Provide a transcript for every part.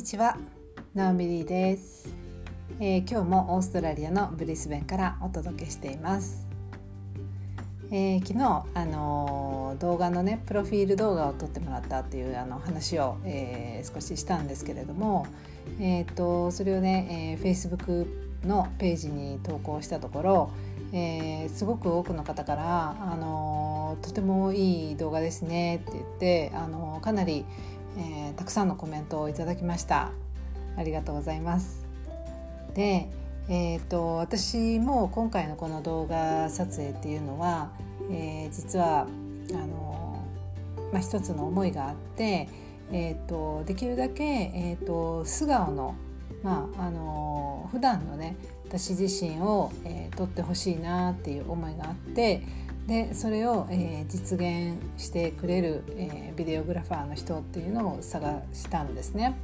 にちは、ナオミリーです、えー、今日もオーストラリアのブリスベンからお届けしています。えー、昨日、あのー、動画のねプロフィール動画を撮ってもらったっていうあの話を、えー、少ししたんですけれども、えーと、それをね、えー、Facebook のページに投稿したところ、えー、すごく多くの方から「あのとてもいい動画ですね」って言って、あのかなり、えー、たくさんのコメントをいただきました。ありがとうございます。で、えーと、私も今回のこの動画撮影っていうのは、えー、実はあの、まあ、一つの思いがあって、えーと、できるだけ、えーと、素顔のまああの普段のね私自身を、えー、撮ってほしいなっていう思いがあってでそれを、えー、実現してくれる、えー、ビデオグラファーの人っていうのを探したんですね。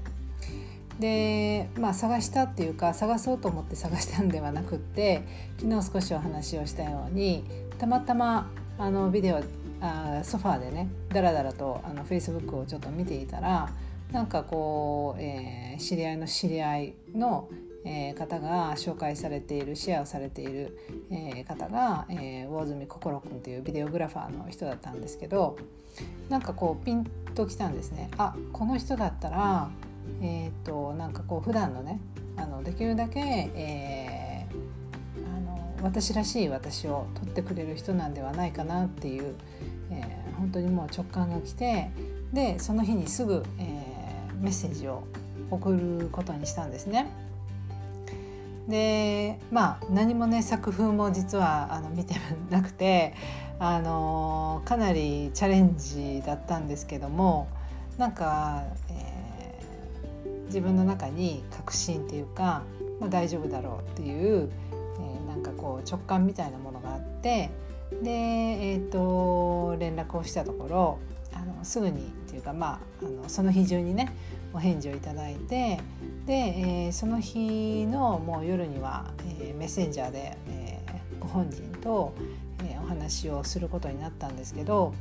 でまあ探したっていうか探そうと思って探したんではなくって昨日少しお話をしたようにたまたまあのビデオあソファーでねだらだらとあの Facebook をちょっと見ていたらなんかこう、えー、知り合いの知り合いの、えー、方が紹介されているシェアをされている、えー、方が、えー、魚住心くんというビデオグラファーの人だったんですけどなんかこうピンときたんですねあこの人だったらえっ、となんかこう普段のねあのできるだけ、えー、あの私らしい私を撮ってくれる人なんではないかなっていう、えー、本当にもう直感が来てでその日にすぐ、えー、メッセージを送ることにしたんですね。でまあ何もね作風も実はあの見てなくてあのかなりチャレンジだったんですけどもなんか、えー、自分の中に確信っていうか、まあ、大丈夫だろうっていう、えー、なんかこう直感みたいなものがあってで、えーと、連絡をしたところすぐにっていうか、まあ、あのその日中にねお返事をいただいてで、えー、その日のもう夜には、えー、メッセンジャーで、えー、ご本人と、えー、お話をすることになったんですけど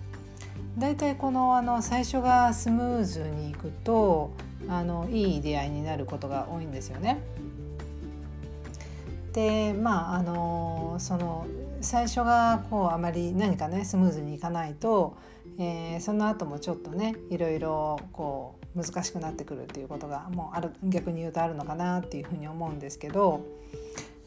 大体このあの最初がスムーズにいくとあのいい出会いになることが多いんですよね。でまああのその最初がこうあまり何かねスムーズにいかないと、えー、その後もちょっとねいろいろこう難しくなってくるっていうことがもうある逆に言うとあるのかなっていうふうに思うんですけど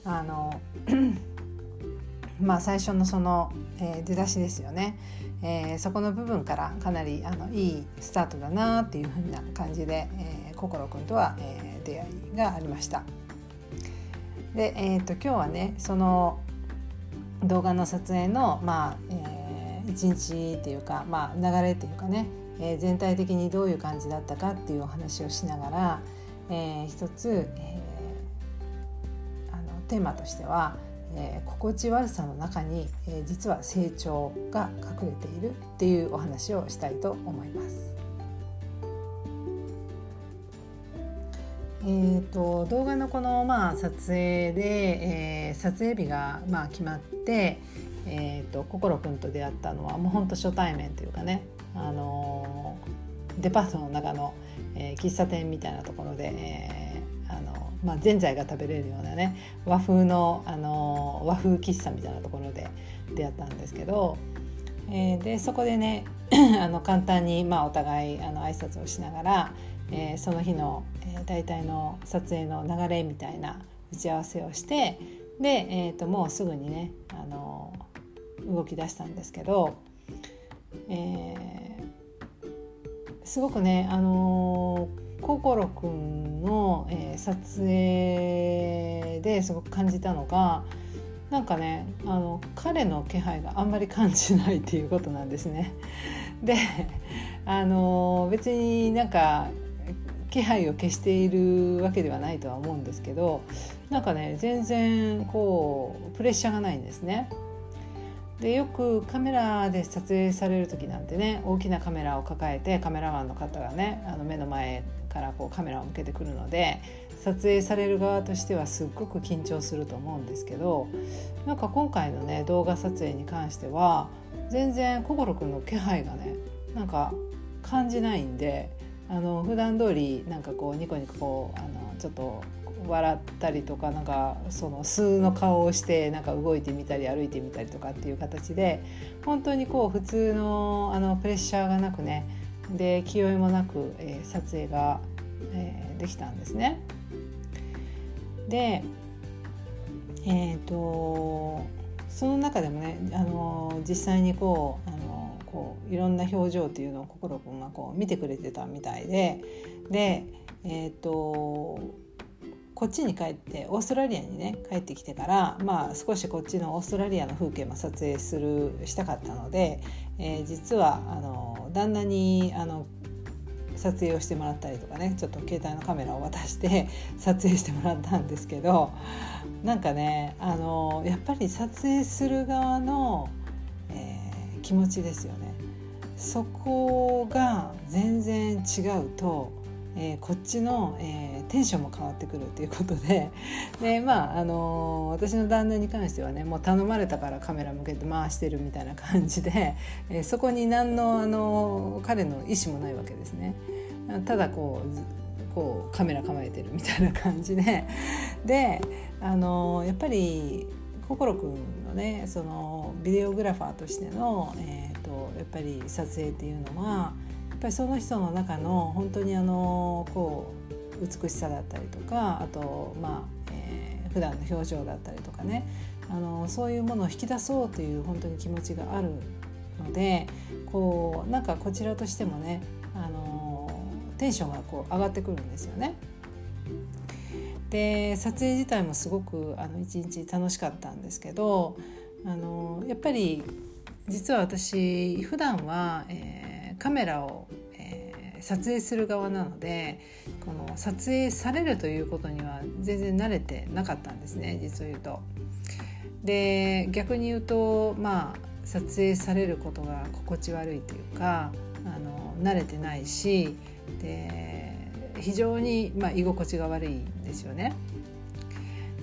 あの まあ最初のその、えー、出だしですよね、えー、そこの部分からかなりあのいいスタートだなっていうふうな感じで、えー、心くんとは、えー、出会いがありました。で、えーと、今日はねその動画の撮影の、まあえー、一日っていうか、まあ、流れっていうかね、えー、全体的にどういう感じだったかっていうお話をしながら、えー、一つ、えー、あのテーマとしては、えー、心地悪さの中に、えー、実は成長が隠れているっていうお話をしたいと思います。えーと、動画のこの、まあ、撮影で、えー、撮影日が、まあ、決まって、えーと、心くんと出会ったのはもうほんと初対面というかね、あのー、デパートの中の、えー、喫茶店みたいなところで、えーあのまあ、ぜんざいが食べれるようなね和風の、あの和風喫茶みたいなところで出会ったんですけど、えー、でそこでね あの簡単に、まあ、お互いあの挨拶をしながら、えー、その日の、大体の撮影の流れみたいな打ち合わせをしてで、えーと、もうすぐにね、あの動き出したんですけど、えー、すごくね、あの心くんの、えー、撮影ですごく感じたのがなんかねあの彼の気配があんまり感じないっていうことなんですね。であの別になんか気配を消しているわけではないとは思うんですけどなんかね全然こうプレッシャーがないんですね。でよくカメラで撮影される時なんてね大きなカメラを抱えてカメラマンの方がねあの目の前からこうカメラを向けてくるので撮影される側としてはすっごく緊張すると思うんですけどなんか今回のね動画撮影に関しては全然心くんの気配がねなんか感じないんであの普段通りなんかこうニコニコこうあのちょっと笑ったりとかなんかその素の顔をしてなんか動いてみたり歩いてみたりとかっていう形で本当にこう普通のあのプレッシャーがなくねで気負いもなく、えー、撮影が、えー、できたんですね。でえっ、ー、とその中でもねあの実際にこうこういろんな表情っていうのを心くんがこう見てくれてたみたいででえっ、とこっちに帰ってオーストラリアにね帰ってきてからまあ少しこっちのオーストラリアの風景も撮影するしたかったので、えー、実はあの旦那にあの撮影をしてもらったりとかねちょっと携帯のカメラを渡して 撮影してもらったんですけどなんかねあのやっぱり撮影する側の、えー、気持ちですよね。そこが全然違うとえー、こっちの、えー、テンションも変わってくるということで で、まああのー、私の旦那に関してはねもう頼まれたからカメラ向けて回してるみたいな感じで、えそこに何の、あの彼の意思もないわけですね。ただこうこうカメラ構えてるみたいな感じでで、あのやっぱり心くんのねそのビデオグラファーとしての、えーとやっぱり撮影っていうのはや。っぱりその人の中の本当にあのこう美しさだったりとかあとまあ、えー、普段の表情だったりとかねあのそういうものを引き出そうという本当に気持ちがあるのでこうなんかこちらとしてもねあのテンションがこう上がってくるんですよね。で撮影自体もすごくあの一日楽しかったんですけどあのやっぱり実は私普段は、えーカメラを、えー、撮影する側なのでこの撮影されるということには全然慣れてなかったんですね実を言うと。で逆に言うとまあ撮影されることが心地悪いというかあの慣れてないしで非常に、まあ、居心地が悪いんですよね。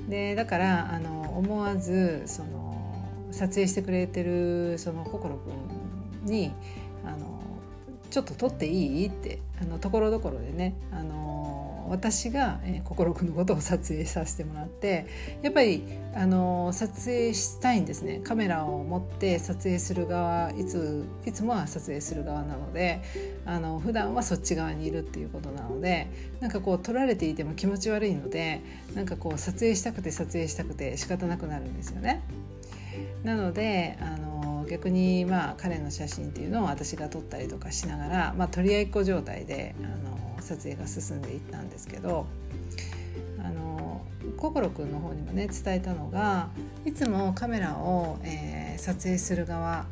でだからあの思わずその撮影してくれてるその心くんにあのちょっと撮っていい?」ってあのところどころでね、あの私が、心くんのことを撮影させてもらってやっぱり、あの撮影したいんですねカメラを持って撮影する側いついつもは撮影する側なのであの普段はそっち側にいるっていうことなのでなんかこう撮られていても気持ち悪いのでなんかこう撮影したくて撮影したくて仕方なくなるんですよね。なのであの逆にまあ彼の写真っていうのを私が撮ったりとかしながら、まあ、取り合いっ子状態であの撮影が進んでいったんですけどあの心くんの方にもね伝えたのがいつもカメラを、えー、撮影する側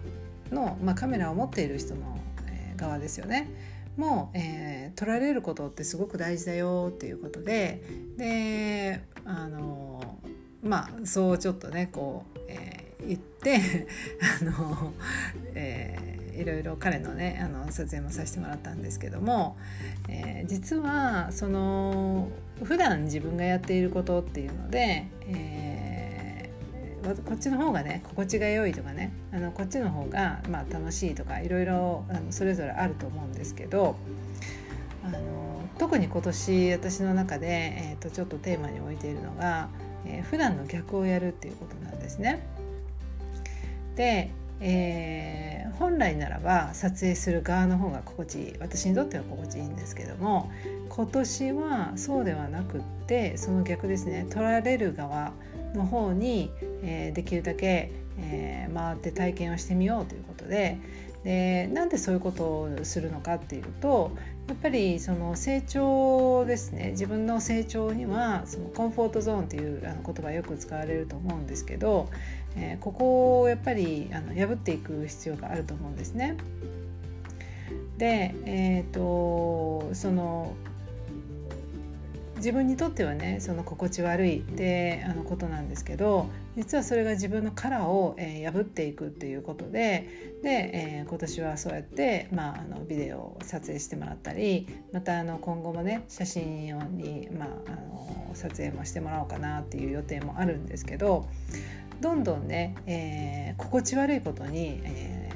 の、まあ、カメラを持っている人の、えー、側ですよね。もう、えー、撮られることってすごく大事だよっていうことでであのまあそうちょっとねこう、えー言って あの、えー、いろいろ彼のねあの撮影もさせてもらったんですけども、えー、実はその普段自分がやっていることっていうので、えー、こっちの方がね心地が良いとかねあのこっちの方が、まあ、楽しいとかいろいろあのそれぞれあると思うんですけどあの特に今年私の中で、えーと、とちょっとテーマに置いているのが、えー、普段の逆をやるっていうことなんですね。で、えー、本来ならば撮影する側の方が心地いい。私にとっては心地いいんですけども今年はそうではなくってその逆ですね撮られる側の方に、えー、できるだけ、えー、回って体験をしてみようということででなんでそういうことをするのかっていうとやっぱりその成長ですね自分の成長にはそのコンフォートゾーンっていうあの言葉よく使われると思うんですけど、えー、ここをやっぱりあの破っていく必要があると思うんですね。で、えーとその自分にとってはねその心地悪いってあのことなんですけど実はそれが自分の殻を、えー、破っていくっていうことでで、えー、今年はそうやって、まあ、あのビデオを撮影してもらったりまたあの今後もね写真用に、まあ、あの撮影もしてもらおうかなっていう予定もあるんですけどどんどんね、えー、心地悪いことに、え、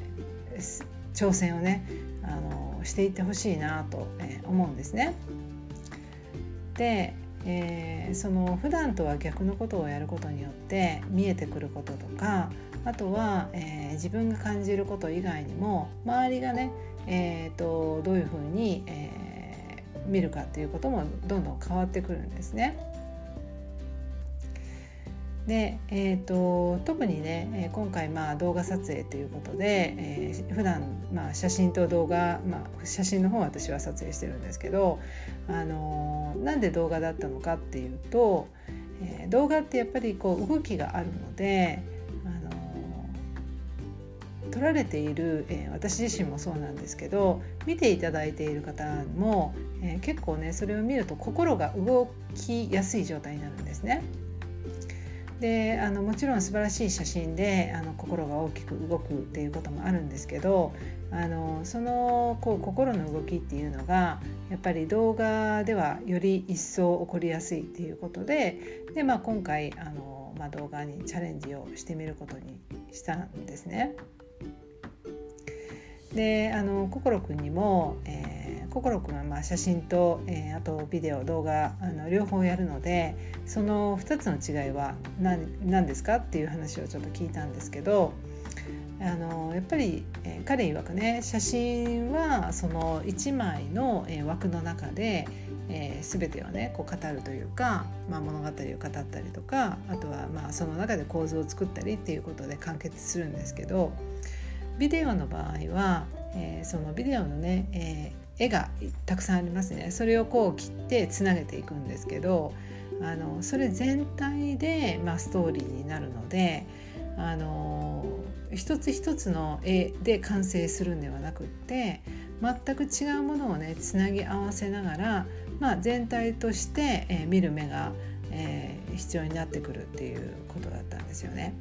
挑戦をねあのしていってほしいなと、思うんですね。で、えー、その普段とは逆のことをやることによって見えてくることとかあとは、えー、自分が感じること以外にも周りがね、えーと、どういうふうに、えー、見るかっていうこともどんどん変わってくるんですね。で、えーと、特にね今回まあ動画撮影ということで、えー、普段まあ写真と動画、まあ、写真の方は私は撮影してるんですけど、あのー、なんで動画だったのかっていうと、えー、動画ってやっぱりこう動きがあるので、あのー、撮られている、えー、私自身もそうなんですけど見ていただいている方も、えー、結構ねそれを見ると心が動きやすい状態になるんですね。であのもちろん素晴らしい写真であの心が大きく動くっていうこともあるんですけどあのそのこう心の動きっていうのがやっぱり動画ではより一層起こりやすいっていうことでで、まあ、今回あの、まあ、動画にチャレンジをしてみることにしたんですね。であの心くんにも、えー、心くんはまあ写真と、えー、あとビデオ動画あの両方やるのでその2つの違いは何何ですかっていう話をちょっと聞いたんですけどあのやっぱり、えー、彼曰くね写真はその1枚の、えー、枠の中で、えー、全てをねこう語るというか、まあ、物語を語ったりとかあとはまあその中で構図を作ったりっていうことで完結するんですけどビデオの場合は、えー、そのビデオのね、えー、絵がたくさんありますねそれをこう切ってつなげていくんですけどあのそれ全体で、まあ、ストーリーになるのであの一つ一つの絵で完成するんではなくって全く違うものをねつなぎ合わせながら、まあ、全体として、えー、見る目が、えー、必要になってくるっていうことだったんですよね。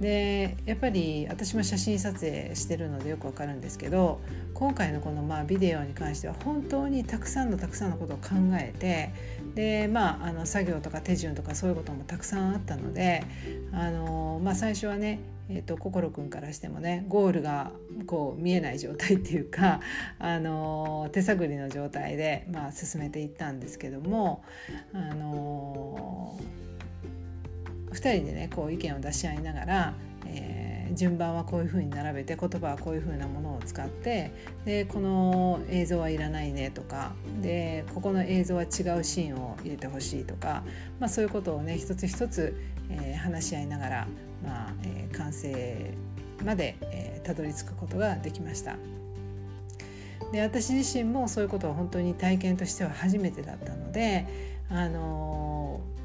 でやっぱり私も写真撮影してるのでよくわかるんですけど今回のこのまあビデオに関しては本当にたくさんのたくさんのことを考えてでまああの作業とか手順とかそういうこともたくさんあったのであの、まあ、最初はねえーと、心くんからしてもねゴールがこう見えない状態っていうか、あの手探りの状態で、まあ、進めていったんですけども、あの2人でねこう意見を出し合いながら、えー、順番はこういうふうに並べて言葉はこういうふうなものを使ってでこの映像はいらないねとかでここの映像は違うシーンを入れてほしいとか、まあ、そういうことをね一つ一つ、えー、話し合いながら、まあえー、完成まで、えー、たどり着くことができました。で私自身もそういうことは本当に体験としては初めてだったので、あのー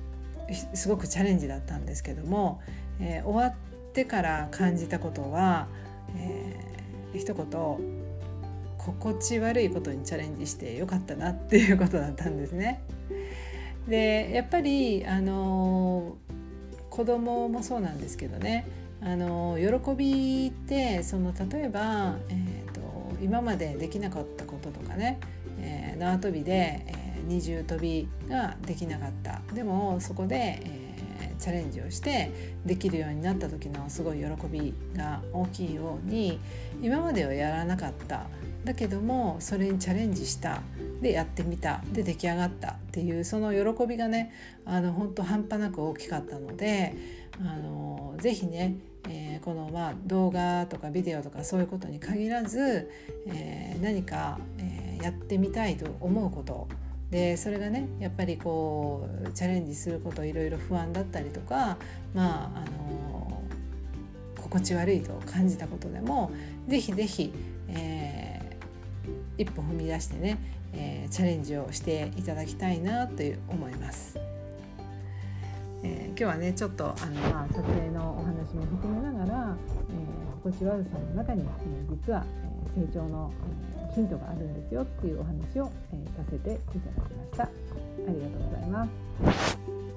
すごくチャレンジだったんですけども、えー、終わってから感じたことは、えー、一言心地悪いことにチャレンジしてよかったなっていうことだったんですね。でやっぱりあの子供もそうなんですけどねあの喜びってその例えば、えーと、今までできなかったこととかね、えー、縄跳びで、えー二重跳びができなかった。でもそこで、えー、チャレンジをしてできるようになった時のすごい喜びが大きいように今まではやらなかった。だけどもそれにチャレンジした。でやってみた。で出来上がった。っていうその喜びがねあの本当半端なく大きかったのであのぜひねえー、このまあ動画とかビデオとかそういうことに限らず、えー、何か、えー、やってみたいと思うこと。でそれがねやっぱりこうチャレンジすることいろいろ不安だったりとかまああの心地悪いと感じたことでもぜひぜひ、えー、一歩踏み出してね、えー、チャレンジをしていただきたいなという思います。えー、今日はねちょっとあの、まあ、撮影のお話も含めながら、えー、心地悪さの中に、え、実は、え、成長の、えヒントがあるんですよっていうお話を、え、させていただきました。ありがとうございます。